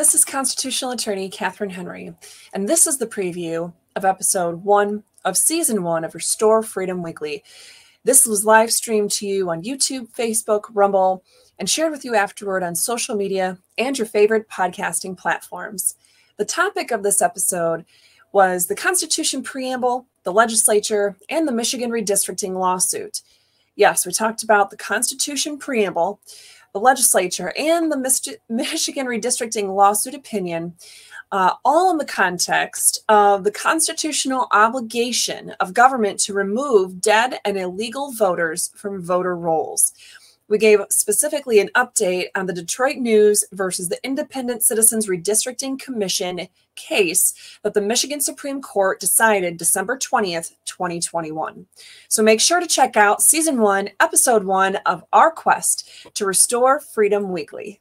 This is constitutional attorney Catherine Henry, and this is the preview of episode one of season one of Restore Freedom Weekly. This was live streamed to you on YouTube, Facebook, Rumble, and shared with you afterward on social media and your favorite podcasting platforms. The topic of this episode was the Constitution preamble, the legislature, and the Michigan redistricting lawsuit. Yes, we talked about the Constitution preamble, the legislature, and the Michigan redistricting lawsuit opinion, uh, all in the context of the constitutional obligation of government to remove dead and illegal voters from voter rolls. We gave specifically an update on the Detroit News versus the Independent Citizens Redistricting Commission case that the Michigan Supreme Court decided December 20th, 2021. So make sure to check out season one, episode one of our quest to restore freedom weekly.